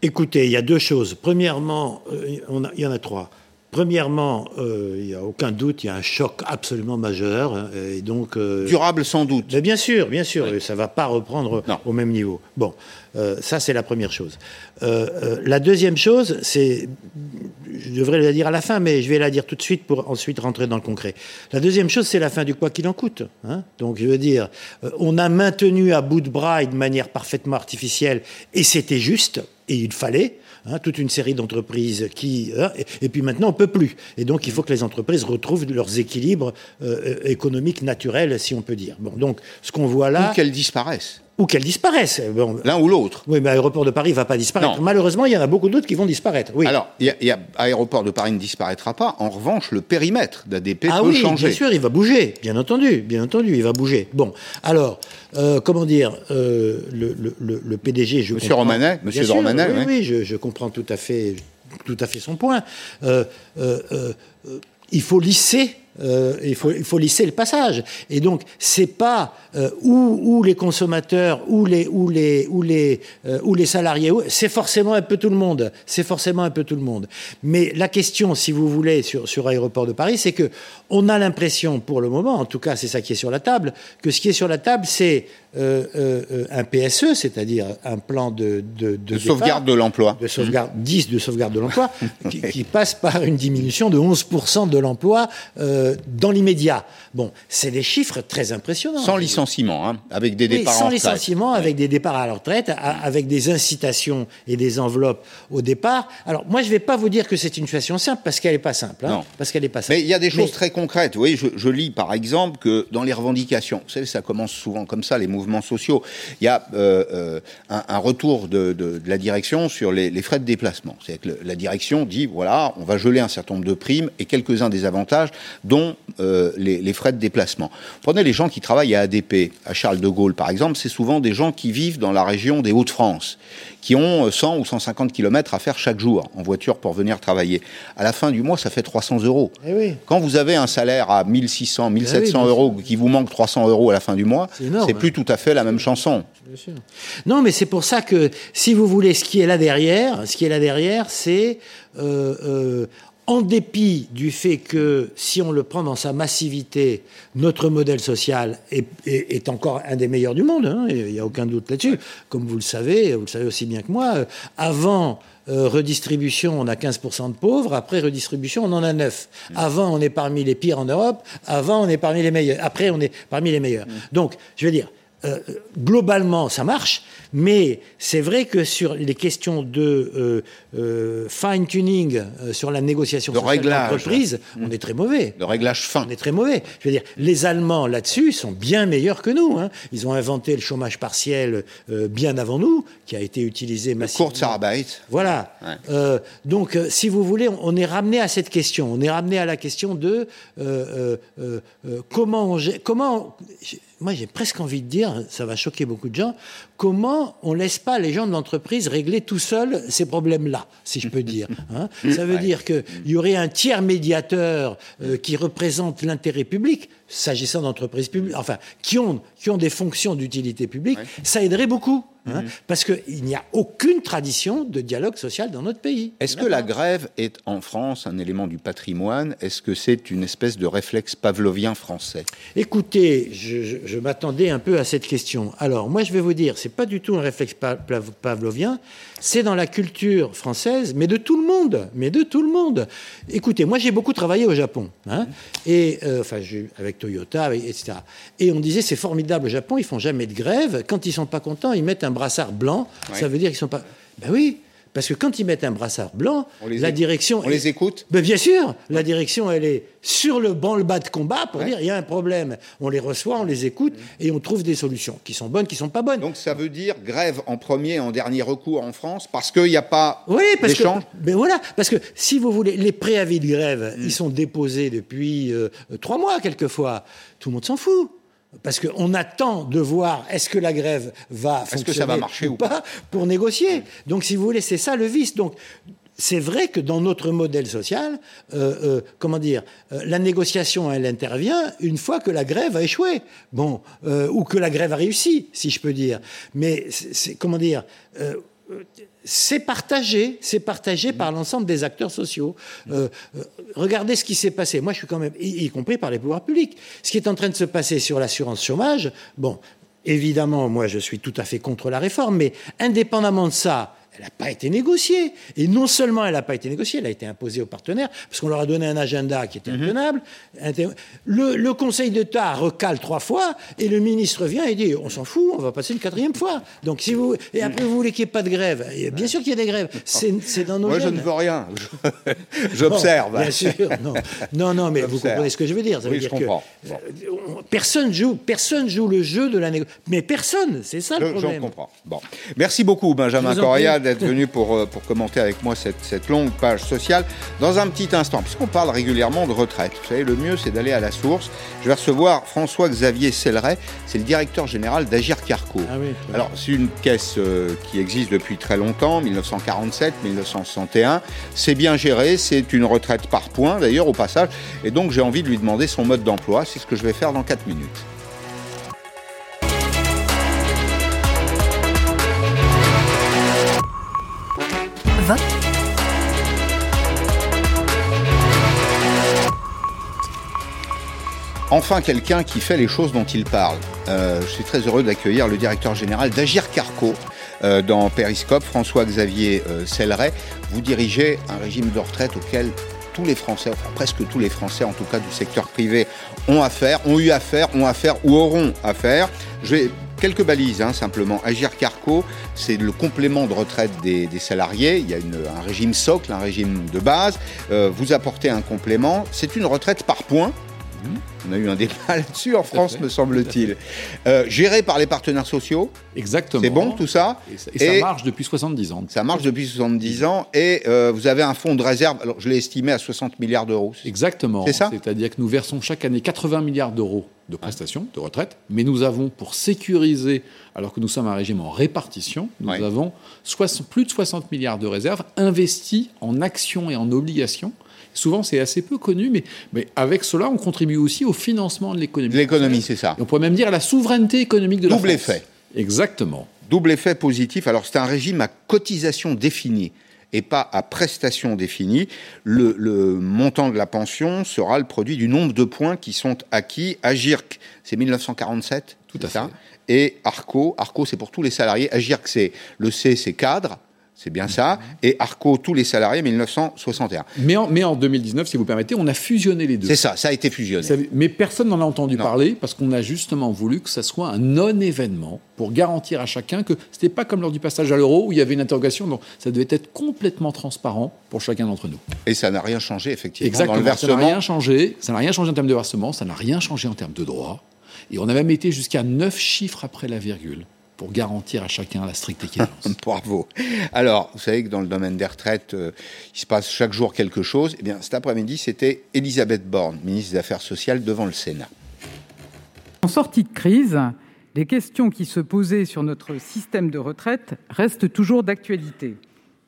Écoutez, il y a deux choses. Premièrement, euh, il y en a trois. Premièrement, euh, il n'y a aucun doute, il y a un choc absolument majeur. Et donc, euh, Durable sans doute. Mais bien sûr, bien sûr, ça ne va pas reprendre au même niveau. Bon, euh, ça c'est la première chose. la deuxième chose, c'est, je devrais la dire à la fin, mais je vais la dire tout de suite pour ensuite rentrer dans le concret. La deuxième chose, c'est la fin du quoi qu'il en coûte. Hein. donc je veux dire, on a maintenu à bout de bras et de manière parfaitement artificielle, et c'était juste, et il fallait, Hein, toute une série d'entreprises qui... Hein, et, puis maintenant, on peut plus. Et donc, il faut que les entreprises retrouvent leurs équilibres euh, économiques naturels, si on peut dire. Bon, donc, ce qu'on voit là... Ou qu'elles disparaissent ou qu'elles disparaissent. L'un ou l'autre. Oui, mais Aéroport de Paris ne va pas disparaître. Malheureusement, il y en a beaucoup d'autres qui vont disparaître. Oui. Alors, y y a, Aéroport de Paris ne disparaîtra pas. En revanche, le périmètre d'ADP ah peut oui, changer. Bien sûr, il va bouger. Bien entendu, bien entendu, il va bouger. Bon, alors, euh, comment dire, euh, le, le, le, PDG, je Monsieur Romanet, Monsieur Romanet, oui, oui, je, je, comprends tout à fait, tout à fait son point. Euh, il faut lisser euh, il, faut, il faut lisser le passage. Et donc, c'est pas euh, où, les consommateurs, ou les, ou les, ou les, euh, les salariés, c'est forcément un peu tout le monde. C'est forcément un peu tout le monde. Mais la question, si vous voulez, sur, sur Aéroport de Paris, c'est que on a l'impression, pour le moment, en tout cas, c'est ça qui est sur la table, que ce qui est sur la table, c'est un PSE, c'est-à-dire un plan de, de, de, sauvegarde de l'emploi. De sauvegarde, 10 de sauvegarde de l'emploi, qui, qui, passe par une diminution de 11% de l'emploi euh, dans l'immédiat. Bon, c'est des chiffres très impressionnants. Sans licenciement, hein, avec des départs sans licenciement, avec des départs à la retraite, avec des incitations et des enveloppes au départ. Alors, moi, je ne vais pas vous dire que c'est une situation simple, parce qu'elle n'est pas simple. Hein, non. Parce qu'elle n'est pas simple. Mais il y a des choses très concrètes. Oui, je, je, lis par exemple que dans les revendications, vous savez, ça commence souvent comme ça, les mouvements sociaux. Il y a euh, euh, un, un, retour de, de, de, la direction sur les, les frais de déplacement. C'est que la direction dit voilà, on va geler un certain nombre de primes et quelques-uns des avantages, dont euh, les, les, frais de déplacement. Prenez les gens qui travaillent à ADP, à Charles de Gaulle par exemple, c'est souvent des gens qui vivent dans la région des Hauts-de-France, qui ont 100 ou 150 km à faire chaque jour en voiture pour venir travailler. À la fin du mois, ça fait 300 euros. Eh oui. Quand vous avez un salaire à 1600, 1700 eh euros, qui vous manque 300 euros à la fin du mois, c'est plus tout à fait la même chanson. Non, mais c'est pour ça que, si vous voulez, ce qui est là derrière, ce qui est là derrière, c'est euh, euh, en dépit du fait que, si on le prend dans sa massivité, notre modèle social est, est, encore un des meilleurs du monde, hein, il n'y a aucun doute là-dessus. Comme vous le savez, vous le savez aussi bien que moi, euh, avant euh, redistribution, on a 15% de pauvres, après redistribution, on en a 9. Avant, on est parmi les pires en Europe, avant, on est parmi les meilleurs, après, on est parmi les meilleurs. Donc, je veux dire, euh, globalement, ça marche, mais c'est vrai que sur les questions de euh, euh, fine-tuning, sur la négociation de d'entreprise, on est très mauvais. De réglage fin. On est très mauvais. Je veux dire, les Allemands là-dessus sont bien meilleurs que nous. Hein. Ils ont inventé le chômage partiel bien avant nous, qui a été utilisé massivement. Kurzarbeit. Voilà. donc, si vous voulez, on est ramené à cette question. On est ramené à la question de comment on, comment moi j'ai presque envie de dire, ça va choquer beaucoup de gens, comment on laisse pas les gens de l'entreprise régler tout seuls ces problèmes-là, si je peux dire. Hein. ça veut dire qu'il y aurait un tiers médiateur euh, qui représente l'intérêt public, s'agissant d'entreprises publiques, enfin, qui ont, qui ont des fonctions d'utilité publique, ça aiderait beaucoup. Hein, mhm. Parce qu'il n'y a aucune tradition de dialogue social dans notre pays. Est-ce que la grève est en France un élément du patrimoine? Est-ce que c'est une espèce de réflexe pavlovien français? Écoutez, je, m'attendais un peu à cette question. Alors, moi, je vais vous dire, c'est pas du tout un réflexe pavlovien, c'est dans la culture française, mais de tout le monde, mais de tout le monde. Écoutez, moi, j'ai beaucoup travaillé au Japon, hein, et euh, enfin, avec Toyota, etc. Et on disait, c'est formidable au Japon, ils font jamais de grève. Quand ils sont pas contents, ils mettent un brassard blanc. Ça veut dire qu'ils sont pas. Ben oui, parce que quand ils mettent un brassard blanc, la direction. On les écoute ben Bien sûr, la direction, elle est sur le banc le bas de combat pour dire il y a un problème. On les reçoit, on les écoute et on trouve des solutions qui sont bonnes, qui sont pas bonnes. Donc ça veut dire grève en premier en dernier recours en France parce qu'il n'y a pas oui, parce que, ben voilà, parce que si vous voulez, les préavis de grève, ils mm. sont déposés depuis euh, trois mois quelquefois. Tout le monde s'en fout. Parce qu'on attend de voir est-ce que la grève va fonctionner que ça va marcher ou pas pour négocier. Donc, si vous voulez, c'est ça le vice. Donc, c'est vrai que dans notre modèle social, euh, euh, comment dire, euh, la négociation, elle intervient une fois que la grève a échoué, bon, ou que la grève a réussi, si je peux dire. Mais c'est comment dire c'est partagé, c'est partagé par l'ensemble des acteurs sociaux. Euh, euh, regardez ce qui s'est passé. Moi, je suis quand même, y, y, compris par les pouvoirs publics, ce qui est en train de se passer sur l'assurance chômage. Bon, évidemment, moi, je suis tout à fait contre la réforme, mais indépendamment de ça, elle n'a pas été négociée. Et non seulement elle n'a pas été négociée, elle a été imposée aux partenaires, parce qu'on leur a donné un agenda qui était mhm. intenable. Le, Conseil d'État recale trois fois, et le ministre vient et dit on s'en fout, on va passer une quatrième fois. Donc si vous et après vous voulez qu'il n'y ait pas de grève, bien sûr qu'il y a des grèves. C'est dans nos Moi je ne veux rien. J'observe. bien sûr. Non, non, non mais vous comprenez ce que je veux dire. Ça oui, je comprends. Que, euh, personne joue, personne joue le jeu de la négociation. Mais personne, c'est ça le problème. J'en comprends. Bon, merci beaucoup Benjamin Correa d'être venu pour, euh, pour commenter avec moi cette, cette, longue page sociale. Dans un petit instant, puisqu'on parle régulièrement de retraite, vous savez, le mieux c'est d'aller à la source. Je vais recevoir François-Xavier Selleret, c'est le directeur général d'Agir Carco. Ah oui, Alors, c'est une caisse euh, qui existe depuis très longtemps, 1947, 1961. C'est bien géré, c'est une retraite par points d'ailleurs au passage. Et donc, j'ai envie de lui demander son mode d'emploi. C'est ce que je vais faire dans 4 minutes. Enfin, quelqu'un qui fait les choses dont il parle. Euh, je suis très heureux d'accueillir le directeur général d'Agir Carco euh, dans Périscope, François-Xavier euh. Vous dirigez un régime de retraite auquel tous les Français, enfin presque tous les Français en tout cas du secteur privé, ont affaire, ont eu affaire, ont affaire ou auront affaire. Je vais Quelques balises, hein, simplement. Agir Carco, c'est le complément de retraite des, salariés. Il y a un régime socle, un régime de base. Euh, vous apportez un complément. C'est une retraite par points. On a eu un débat là-dessus en France, me semble-t-il. Euh, géré par les partenaires sociaux. Exactement. C'est bon tout ça Et, ça, marche depuis 70 ans. Ça marche depuis 70 ans. Et euh, vous avez un fonds de réserve, alors je l'ai estimé à 60 milliards d'euros. Exactement. C'est ça? C'est-à-dire que nous versons chaque année 80 milliards d'euros de prestations, de retraite, mais nous avons, pour sécuriser, alors que nous sommes un régime en répartition, nous avons plus de 60 milliards de réserves investis en actions et en obligations Souvent, c'est assez peu connu, mais, mais avec cela, on contribue aussi au financement de l'économie. L'économie, c'est ça. on pourrait même dire à la souveraineté économique de la France. Double effet. Exactement. Double effet positif. Alors, c'est un régime à cotisation définie et pas à prestation définie. Le, le, montant de la pension sera le produit du nombre de points qui sont acquis. Agirc, c'est 1947, tout à ça. Et Arco, Arco, c'est pour tous les salariés. Agirc, c'est le C, c'est cadre. C'est bien ça. Et Arco, tous les salariés, 1961. Mais en, mais en 2019, si vous permettez, on a fusionné les deux. C'est ça, ça a été fusionné. mais personne n'en a entendu parler parce qu'on a justement voulu que ça soit un non-événement pour garantir à chacun que ce n'était pas comme lors du passage à l'euro où il y avait une interrogation. Donc ça devait être complètement transparent pour chacun d'entre nous. Et ça n'a rien changé, effectivement, Exactement, dans le versement. Ça n'a rien changé. Ça n'a rien changé en termes de versement. Ça n'a rien changé en termes de droit. Et on a même été jusqu'à neuf chiffres après la virgule pour garantir à chacun la stricte équivalence. Bravo. Alors, vous savez que dans le domaine des retraites, euh, il se passe chaque jour quelque chose. Eh bien, cet après-midi, c'était Elisabeth Borne, ministre des Affaires sociales, devant le Sénat. En sortie de crise, les questions qui se posaient sur notre système de retraite restent toujours d'actualité.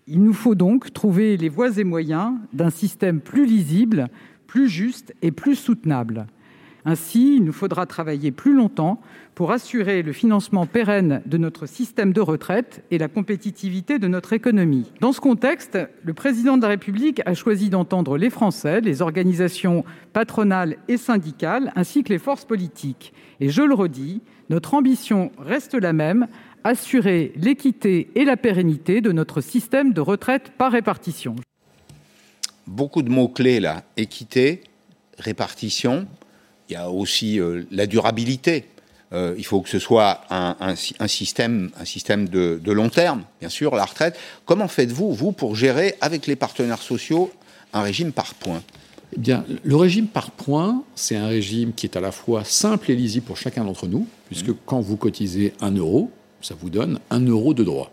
Il nous faut donc trouver les voies et moyens d'un système plus lisible, plus juste et plus soutenable. Ainsi, il nous faudra travailler plus longtemps pour assurer le financement pérenne de notre système de retraite et la compétitivité de notre économie. Dans ce contexte, le Président de la République a choisi d'entendre les Français, les organisations patronales et syndicales, ainsi que les forces politiques. Et je le redis, notre ambition reste la même, assurer l'équité et la pérennité de notre système de retraite par répartition. Beaucoup de mots-clés là. Équité, répartition, il y a aussi euh, la durabilité. Euh, il faut que ce soit un, un, système, un système de, de, long terme, bien sûr, la retraite. Comment faites-vous, vous, pour gérer avec les partenaires sociaux un régime par points? Eh bien, le régime par points, c'est un régime qui est à la fois simple et lisible pour chacun d'entre nous, puisque mmh. quand vous cotisez un euro, ça vous donne un euro de droit.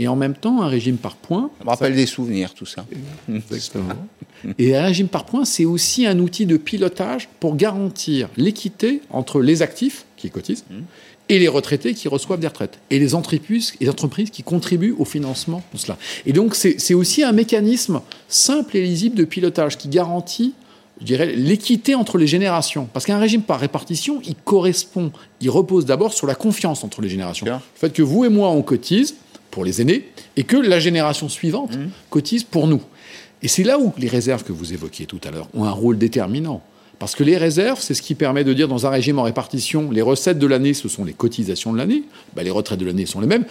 Et en même temps, un régime par points. Ça me rappelle des souvenirs, tout ça. Exactement. Et un régime par points, c'est aussi un outil de pilotage pour garantir l'équité entre les actifs qui cotisent mmh. et les retraités qui reçoivent des retraites, et les entreprises, les entreprises qui contribuent au financement de cela. Et donc, c'est aussi un mécanisme simple et lisible de pilotage qui garantit je dirais, l'équité entre les générations. Parce qu'un régime par répartition, il correspond, il repose d'abord sur la confiance entre les générations. Le fait que vous et moi, on cotise, pour les aînés et que la génération suivante mmh. cotise pour nous. Et c'est là où les réserves que vous évoquiez tout à l'heure ont un rôle déterminant. Parce que les réserves, c'est ce qui permet de dire dans un régime en répartition, les recettes de l'année, ce sont les cotisations de l'année, ben, les retraites de l'année sont les mêmes.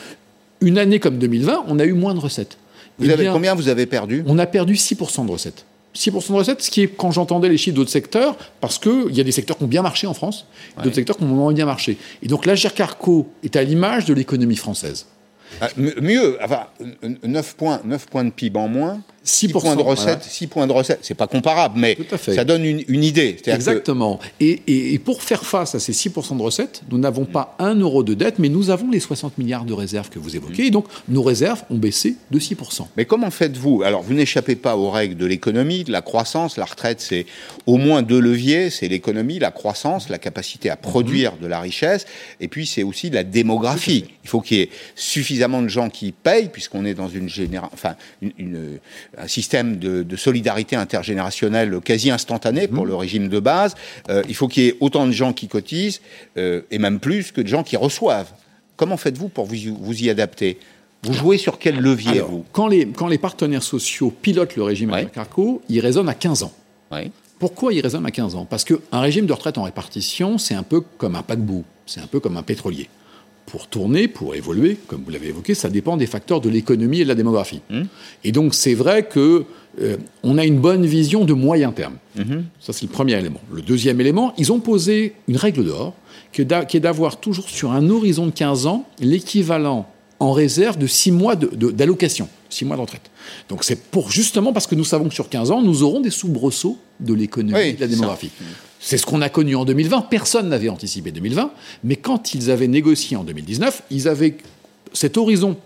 Une année comme 2020, on a eu moins de recettes. Vous avez, combien vous avez perdu? On a perdu 6% de recettes. 6% de recettes, ce qui est quand j'entendais les chiffres d'autres secteurs, parce qu'il y a des secteurs qui ont bien marché en France, d'autres secteurs qui ont moins bien marché. Et donc l'Agir Carco est à l'image de l'économie française. Ah, mieux, enfin, 9 points, 9 points de PIB en moins, 6, points de recettes, 6 points de recettes, c'est pas comparable, mais ça donne une, idée. Exactement. Et, pour faire face à ces 6% de recettes, nous n'avons pas un euro de dette, mais nous avons les 60 milliards de réserves que vous évoquez, et donc nos réserves ont baissé de 6%. Mais comment faites-vous? Alors, vous n'échappez pas aux règles de l'économie, de la croissance. La retraite, c'est au moins deux leviers, c'est l'économie, la croissance, la capacité à produire de la richesse, et puis c'est aussi la démographie. Il faut qu'il y ait suffisamment de gens qui payent, puisqu'on est dans une génération, enfin, une un système de, solidarité intergénérationnelle quasi instantané pour mmh. le régime de base. Euh, il faut qu'il y ait autant de gens qui cotisent, euh, et même plus que de gens qui reçoivent. Comment faites-vous pour vous, vous y adapter? Vous jouez sur quel levier, vous? quand les, quand les partenaires sociaux pilotent le régime ouais. Carco, ils raisonnent à 15 ans. Pourquoi ils raisonnent à 15 ans? Parce qu'un régime de retraite en répartition, c'est un peu comme un paquebot, c'est un peu comme un pétrolier pour tourner, pour évoluer, comme vous l'avez évoqué, ça dépend des facteurs de l'économie et de la démographie. Mmh. Et donc c'est vrai que euh, on a une bonne vision de moyen terme. Mmh. Ça c'est le premier élément. Le deuxième élément, ils ont posé une règle d'or qui est d'avoir toujours sur un horizon de 15 ans l'équivalent en réserve de 6 mois d'allocation, de, 6 mois de retraite. Donc c'est pour justement parce que nous savons que sur 15 ans, nous aurons des soubresauts de l'économie et de la démographie. C'est ce qu'on a connu en 2020. Personne n'avait anticipé 2020. Mais quand ils avaient négocié en 2019, ils avaient cet horizon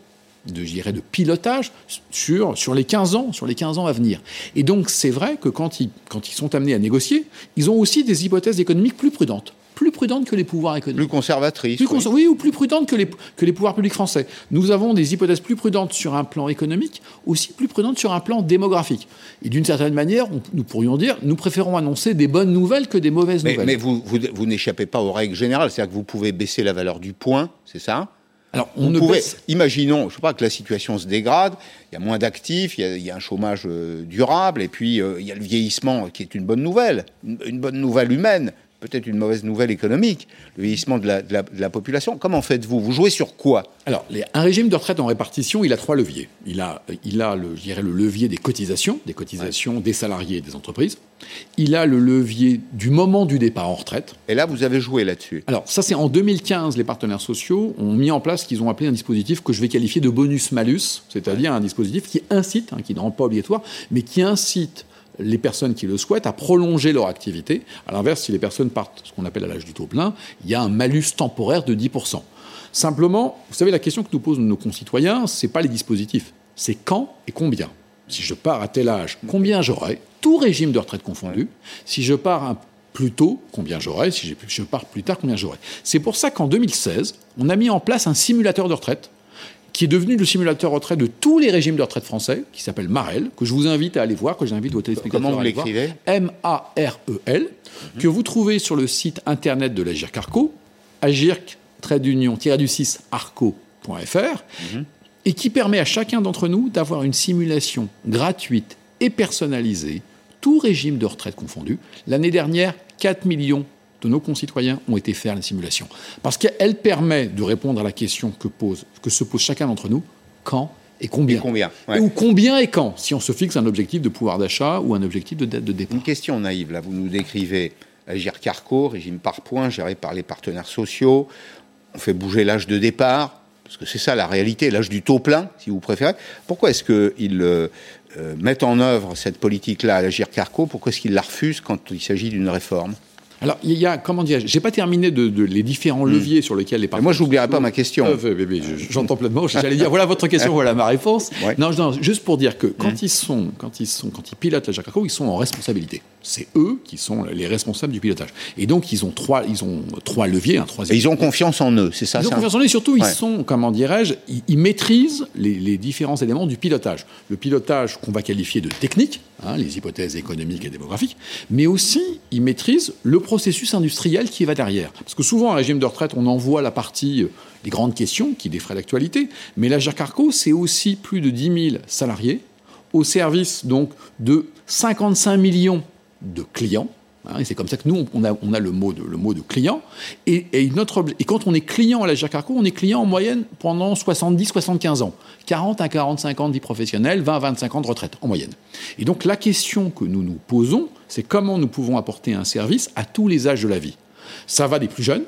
de, de pilotage sur, sur les 15 ans, sur les 15 ans à venir. Et donc, c'est vrai que quand ils, quand ils sont amenés à négocier, ils ont aussi des hypothèses économiques plus prudentes plus prudentes que les pouvoirs économiques. Plus conservatrices. oui. ou plus prudentes que les, que les pouvoirs publics français. Nous avons des hypothèses plus prudentes sur un plan économique, aussi plus prudentes sur un plan démographique. Et d'une certaine manière, nous pourrions dire, nous préférons annoncer des bonnes nouvelles que des mauvaises nouvelles. Mais vous, vous, vous n'échappez pas aux règles générales, c'est-à-dire que vous pouvez baisser la valeur du point, c'est ça alors, on ne imaginons, je sais pas, que la situation se dégrade, il y a moins d'actifs, il, y a un chômage euh, durable, et puis euh, il y a le vieillissement qui est une bonne nouvelle, une bonne nouvelle humaine peut-être une mauvaise nouvelle économique, le vieillissement de la, population. Comment faites-vous? Vous jouez sur quoi? Alors, un régime de retraite en répartition, il a trois leviers. Il a, il a le, je le levier des cotisations, des cotisations des salariés et des entreprises. Il a le levier du moment du départ en retraite. Et là, vous avez joué là-dessus Alors, ça, c'est en 2015, les partenaires sociaux ont mis en place ce qu'ils ont appelé un dispositif que je vais qualifier de bonus-malus, c'est-à-dire un dispositif qui incite, hein, qui ne rend pas obligatoire, mais qui incite les personnes qui le souhaitent à prolonger leur activité. À l'inverse, si les personnes partent, ce qu'on appelle à l'âge du taux plein, il y a un malus temporaire de 10%. Simplement, vous savez, la question que nous posent nos concitoyens, ce n'est pas les dispositifs, c'est quand et combien. Si je pars à tel âge, combien j'aurai, tout régime de retraite confondu. Si je pars plus tôt, combien j'aurai, si je pars plus tard, combien j'aurai? C'est pour ça qu'en 2016, on a mis en place un simulateur de retraite qui est devenu le simulateur retraite de tous les régimes de retraite français, qui s'appelle Marel, que je vous invite à aller voir, que j'invite vos téléspectateurs Comment vous l'écrivez? M-A-R-E-L, mhm. que vous trouvez sur le site internet de l'Agir Carco, agirc du 6 arco.fr, mhm. et qui permet à chacun d'entre nous d'avoir une simulation gratuite et personnalisée, tout régime de retraite confondu. L'année dernière, 4 millions de nos concitoyens ont été faire la simulation. Parce qu'elle permet de répondre à la question que, pose, que se pose chacun d'entre nous, quand et combien. combien Ou combien et quand, si on se fixe un objectif de pouvoir d'achat ou un objectif de dette de départ. Une question naïve, là, vous nous décrivez Agir Carco, régime par points, géré par les partenaires sociaux, on fait bouger l'âge de départ, parce que c'est ça la réalité, l'âge du taux plein, si vous préférez. Pourquoi est-ce qu'ils euh, euh, mettent en œuvre cette politique-là à l'Agir Carco? Pourquoi est-ce qu'ils la refusent quand il s'agit d'une réforme? Alors, il y a, comment dire, j'ai pas terminé de, les différents hmm. leviers sur lesquels les partenaires. Moi, je n'oublierai pas ma question. J'entends pleinement. J'allais dire, voilà votre question, voilà ma réponse. Non, juste pour dire que quand hmm. ils sont, quand ils sont, quand ils pilotent la Jacarco, ils sont en responsabilité. C'est eux qui sont les responsables du pilotage. Et donc, ils ont trois, ils ont trois leviers, un troisième. Et ils ont confiance en eux, c'est ça Ils ont confiance en eux et surtout, ils sont, comment dirais-je, ils, maîtrisent les, différents éléments du pilotage. Le pilotage qu'on va qualifier de technique, hein, les hypothèses économiques et démographiques, mais aussi ils maîtrisent le processus industriel qui va derrière. Parce que souvent, un régime de retraite, on envoie la partie, euh, les grandes questions qui défraient l'actualité, mais la Carco, c'est aussi plus de 10 000 salariés au service donc de 55 millions de clients. Hein, et c'est comme ça que nous, on a, on a le, mot de, le mot de client. Et, notre, et quand on est client à la Carco, on est client en moyenne pendant 70-75 ans. 40 à 45 ans de vie professionnelle, 20 à 25 ans de retraite en moyenne. Et donc la question que nous nous posons, c'est comment nous pouvons apporter un service à tous les âges de la vie. Ça va des plus jeunes,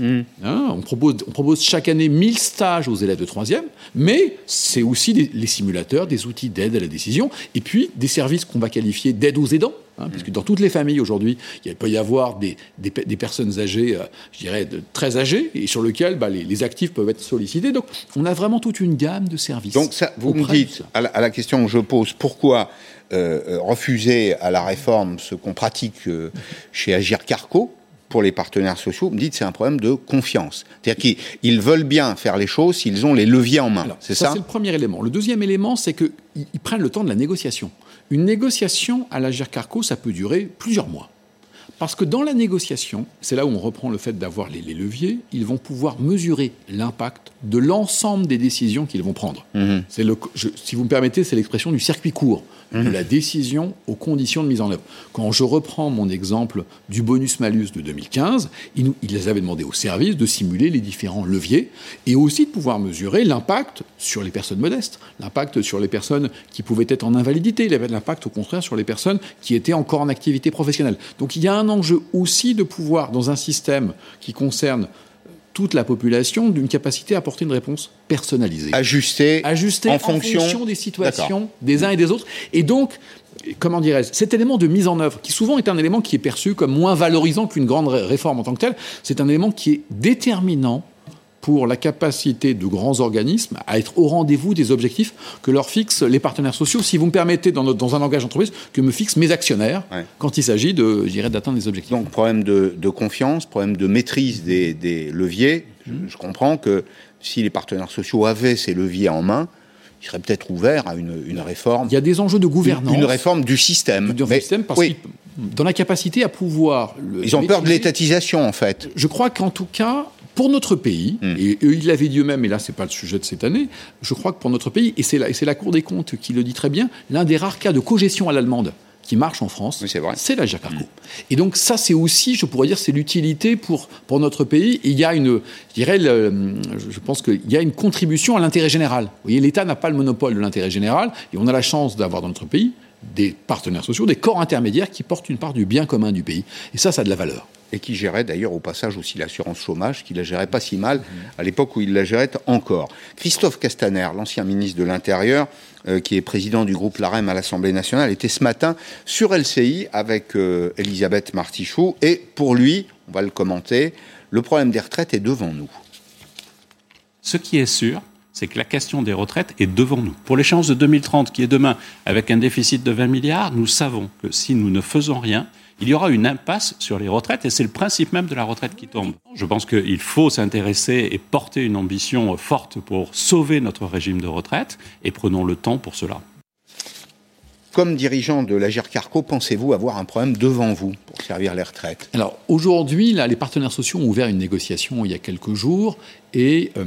Hein, on, propose, on, propose, chaque année 1000 stages aux élèves de 3e, mais c'est aussi les simulateurs, des outils d'aide à la décision, et puis des services qu'on va qualifier d'aide aux aidants. Hein, puisque dans toutes les familles aujourd'hui, il peut y avoir des, des, personnes âgées, euh, je dirais très âgées, et sur lesquelles bah, les, actifs peuvent être sollicités. Donc on a vraiment toute une gamme de services. Donc ça, vous me dites, à la, question que je pose, pourquoi euh, euh, refuser à la réforme ce qu'on pratique chez Agir Carco pour les partenaires sociaux, vous me dites c'est un problème de confiance. C'est-à-dire qu'ils veulent bien faire les choses s'ils ont les leviers en main. C'est ça, C'est le premier élément. Le deuxième élément, c'est qu'ils prennent le temps de la négociation. Une négociation à la Carco, ça peut durer plusieurs mois. Parce que dans la négociation, c'est là où on reprend le fait d'avoir les, leviers, ils vont pouvoir mesurer l'impact de l'ensemble des décisions qu'ils vont prendre. C'est le, si vous me permettez, c'est l'expression du circuit court, de mhm. la décision aux conditions de mise en œuvre. Quand je reprends mon exemple du bonus-malus de 2015, ils, ils les avaient demandé au service de simuler les différents leviers et aussi de pouvoir mesurer l'impact sur les personnes modestes, l'impact sur les personnes qui pouvaient être en invalidité, l'impact au contraire sur les personnes qui étaient encore en activité professionnelle. Donc il y a un enjeu aussi de pouvoir, dans un système qui concerne toute la population, d'une capacité à apporter une réponse personnalisée. Ajustée, en, fonction... des situations des uns et des autres. Et donc, comment dirais-je, cet élément de mise en œuvre, qui souvent est un élément qui est perçu comme moins valorisant qu'une grande réforme en tant que telle, c'est un élément qui est déterminant pour la capacité de grands organismes à être au rendez-vous des objectifs que leur fixent les partenaires sociaux, si vous me permettez, dans, dans un langage d'entreprise, que me fixent mes actionnaires quand il s'agit de, d'atteindre des objectifs. Donc, problème de, confiance, problème de maîtrise des, leviers. Je, comprends que si les partenaires sociaux avaient ces leviers en main, ils seraient peut-être ouverts à une, réforme. Il y a des enjeux de gouvernance. Une, réforme du système. Du système, parce oui. dans la capacité à pouvoir. Ils ont peur de l'étatisation, en fait. Je crois qu'en tout cas, pour notre pays, hmm. et il l'avait dit eux-mêmes, et là c'est pas le sujet de cette année, je crois que pour notre pays, et c'est la, la, Cour des comptes qui le dit très bien, l'un des rares cas de cogestion à l'allemande qui marche en France, c'est la Jacarco. Hmm. Et donc ça, c'est aussi, je pourrais dire, c'est l'utilité pour, pour notre pays. il y a une, je dirais, je pense qu'il y a une contribution à l'intérêt général. Vous voyez, l'État n'a pas le monopole de l'intérêt général, et on a la chance d'avoir dans notre pays des partenaires sociaux, des corps intermédiaires qui portent une part du bien commun du pays. Et ça, ça a de la valeur et qui gérait d'ailleurs au passage aussi l'assurance chômage, qui la gérait pas si mal à l'époque où il la gérait encore. Christophe Castaner, l'ancien ministre de l'Intérieur, euh, qui est président du groupe LAREM à l'Assemblée nationale, était ce matin sur LCI avec euh, Elisabeth Martichoux, et pour lui, on va le commenter, le problème des retraites est devant nous. Ce qui est sûr, c'est que la question des retraites est devant nous. Pour l'échéance de 2030, qui est demain, avec un déficit de 20 milliards, nous savons que si nous ne faisons rien, il y aura une impasse sur les retraites et c'est le principe même de la retraite qui tombe. Je pense qu'il faut s'intéresser et porter une ambition forte pour sauver notre régime de retraite et prenons le temps pour cela. Comme dirigeant de l'Agir Carco, pensez-vous avoir un problème devant vous pour servir les retraites? Alors aujourd'hui, les partenaires sociaux ont ouvert une négociation il y a quelques jours et euh,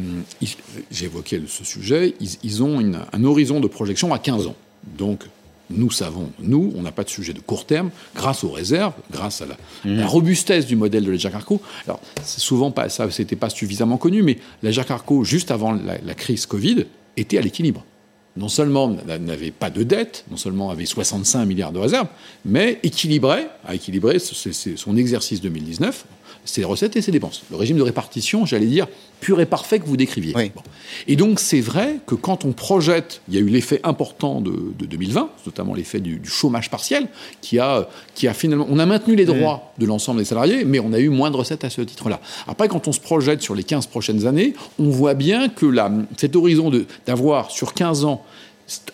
j'évoquais ce sujet, ils, ont un horizon de projection à 15 ans. Donc nous savons, nous, on n'a pas de sujet de court terme, grâce aux réserves, grâce à la, mmh. robustesse du modèle de la Carco. Alors, c'est souvent pas, ça, c'était pas suffisamment connu, mais la Carco, juste avant la, crise Covid, était à l'équilibre. Non seulement n'avait pas de dette, non seulement avait 65 milliards de réserves, mais équilibrait, a équilibré son exercice 2019 ses recettes et ses dépenses. Le régime de répartition, j'allais dire, pur et parfait que vous décriviez. Et donc c'est vrai que quand on projette, il y a eu l'effet important de, 2020, notamment l'effet du, chômage partiel, qui a, qui a finalement... On a maintenu les droits de l'ensemble des salariés, mais on a eu moins de recettes à ce titre-là. Après, quand on se projette sur les 15 prochaines années, on voit bien que la, cet horizon d'avoir sur 15 ans,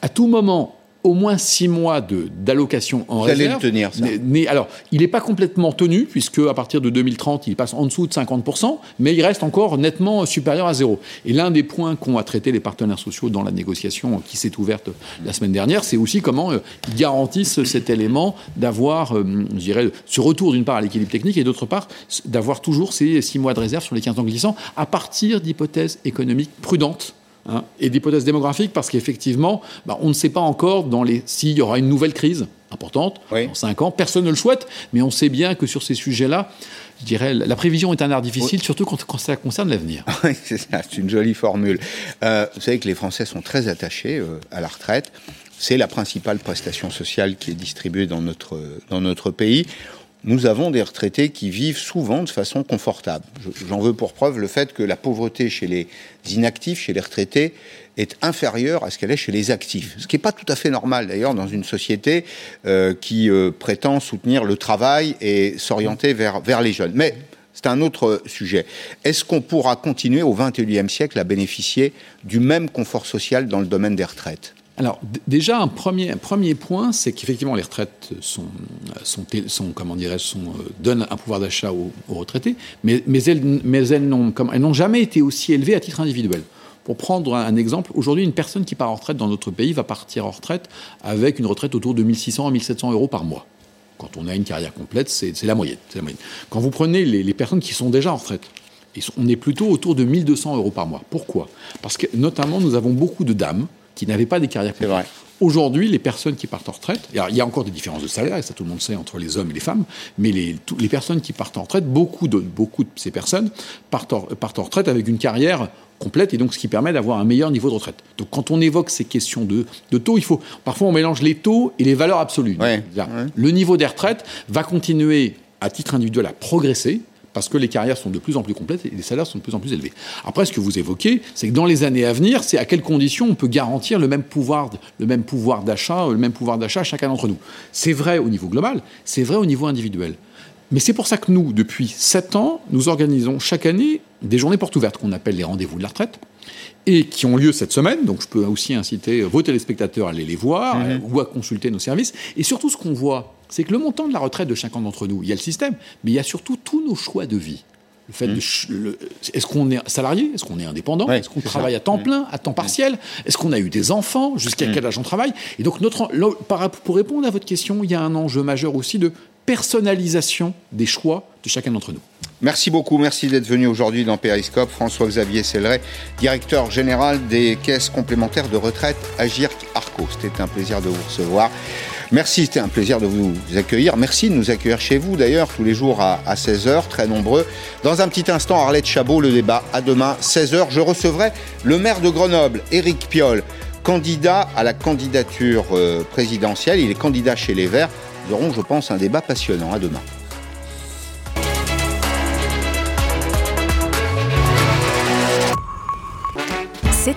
à tout moment, au moins six mois d'allocation en Vous réserve. allez le tenir, ça. Mais, alors, il n'est pas complètement tenu, puisque à partir de 2030, il passe en dessous de 50%, mais il reste encore nettement supérieur à zéro. Et l'un des points qu'ont à traiter les partenaires sociaux dans la négociation qui s'est ouverte la semaine dernière, c'est aussi comment euh, ils garantissent cet élément d'avoir, euh, je dirais, ce retour d'une part à l'équilibre technique et d'autre part d'avoir toujours ces six mois de réserve sur les 15 ans glissants à partir d'hypothèses économiques prudentes hein, et d'hypothèses démographiques, parce qu'effectivement, bah, on ne sait pas encore dans les s'il y aura une nouvelle crise importante Oui. dans 5 ans. Personne ne le souhaite, mais on sait bien que sur ces sujets-là, je dirais, la prévision est un art difficile, surtout quand, quand ça concerne l'avenir. Oui, c'est ça, c'est une jolie formule. Euh, vous savez que les Français sont très attachés euh, à la retraite. C'est la principale prestation sociale qui est distribuée dans notre, dans notre pays. Nous avons des retraités qui vivent souvent de façon confortable. Je- J'en veux pour preuve le fait que la pauvreté chez les inactifs, chez les retraités, est inférieure à ce qu'elle est chez les actifs. Ce qui n'est pas tout à fait normal d'ailleurs dans une société euh, qui euh, prétend soutenir le travail et s'orienter vers, vers les jeunes. Mais c'est un autre sujet. Est-ce qu'on pourra continuer au XXIe siècle à bénéficier du même confort social dans le domaine des retraites? Alors, déjà, un premier, premier point, c'est qu'effectivement, les retraites sont, sont, sont comment dirais-je, euh, donnent un pouvoir d'achat aux, retraités, mais, mais elles, mais elles n'ont jamais été aussi élevées à titre individuel. Pour prendre un, exemple, aujourd'hui, une personne qui part en retraite dans notre pays va partir en retraite avec une retraite autour de 1600 à 1700 euros par mois. Quand on a une carrière complète, c'est la la moyenne. Quand vous prenez les, les personnes qui sont déjà en retraite, on est plutôt autour de 1200 euros par mois. Pourquoi? Parce que notamment, nous avons beaucoup de dames qui n'avaient pas des carrières complètes. vrai. Aujourd'hui, les personnes qui partent en retraite, alors, il y a encore des différences de salaire, et ça tout le monde sait entre les hommes et les femmes, mais les, tout- les personnes qui partent en retraite, beaucoup de, beaucoup de ces personnes partent en, partent en retraite avec une carrière complète, et donc ce qui permet d'avoir un meilleur niveau de retraite. Donc quand on évoque ces questions de, de taux, il faut parfois on mélange les taux et les valeurs absolues. Ouais, C'est-à-dire, ouais. Le niveau des retraites va continuer à titre individuel à progresser parce que les carrières sont de plus en plus complètes et les salaires sont de plus en plus élevés. Après, ce que vous évoquez, c'est que dans les années à venir, c'est à quelles conditions on peut garantir le même pouvoir, le même pouvoir d'achat, le même pouvoir d'achat à chacun d'entre nous. C'est vrai au niveau global, c'est vrai au niveau individuel. Mais c'est pour ça que nous, depuis sept ans, nous organisons chaque année des journées portes ouvertes qu'on appelle les rendez-vous de la retraite et qui ont lieu cette semaine. Donc je peux aussi inciter vos téléspectateurs à aller les voir euh, ou à consulter nos services. Et surtout, ce qu'on voit, c'est que le montant de la retraite de chacun d'entre nous, il y a le système, mais il y a surtout tous nos choix de vie. Le fait le- est-ce qu'on est salarié? Est-ce qu'on est indépendant? Ouais, Est-ce qu'on ça. travaille à temps plein, à temps partiel? Est-ce qu'on a eu des enfants? Jusqu'à quel âge on travaille? Et donc, notre, pour répondre à votre question, il y a un enjeu majeur aussi de personnalisation des choix de chacun d'entre nous. Merci beaucoup, merci d'être venu aujourd'hui dans Périscope. François-Xavier Selleret, directeur général des caisses complémentaires de retraite Agirc Arco. C'était un plaisir de vous recevoir. Merci, c'était un plaisir de vous accueillir. Merci de nous accueillir chez vous d'ailleurs tous les jours à, 16h, très nombreux. Dans un petit instant, Arlette Chabot, le débat. À demain, 16h. Je recevrai le maire de Grenoble, Éric Piolle, candidat à la candidature euh, présidentielle. Il est candidat chez les Verts. Nous aurons, je pense, un débat passionnant. À demain.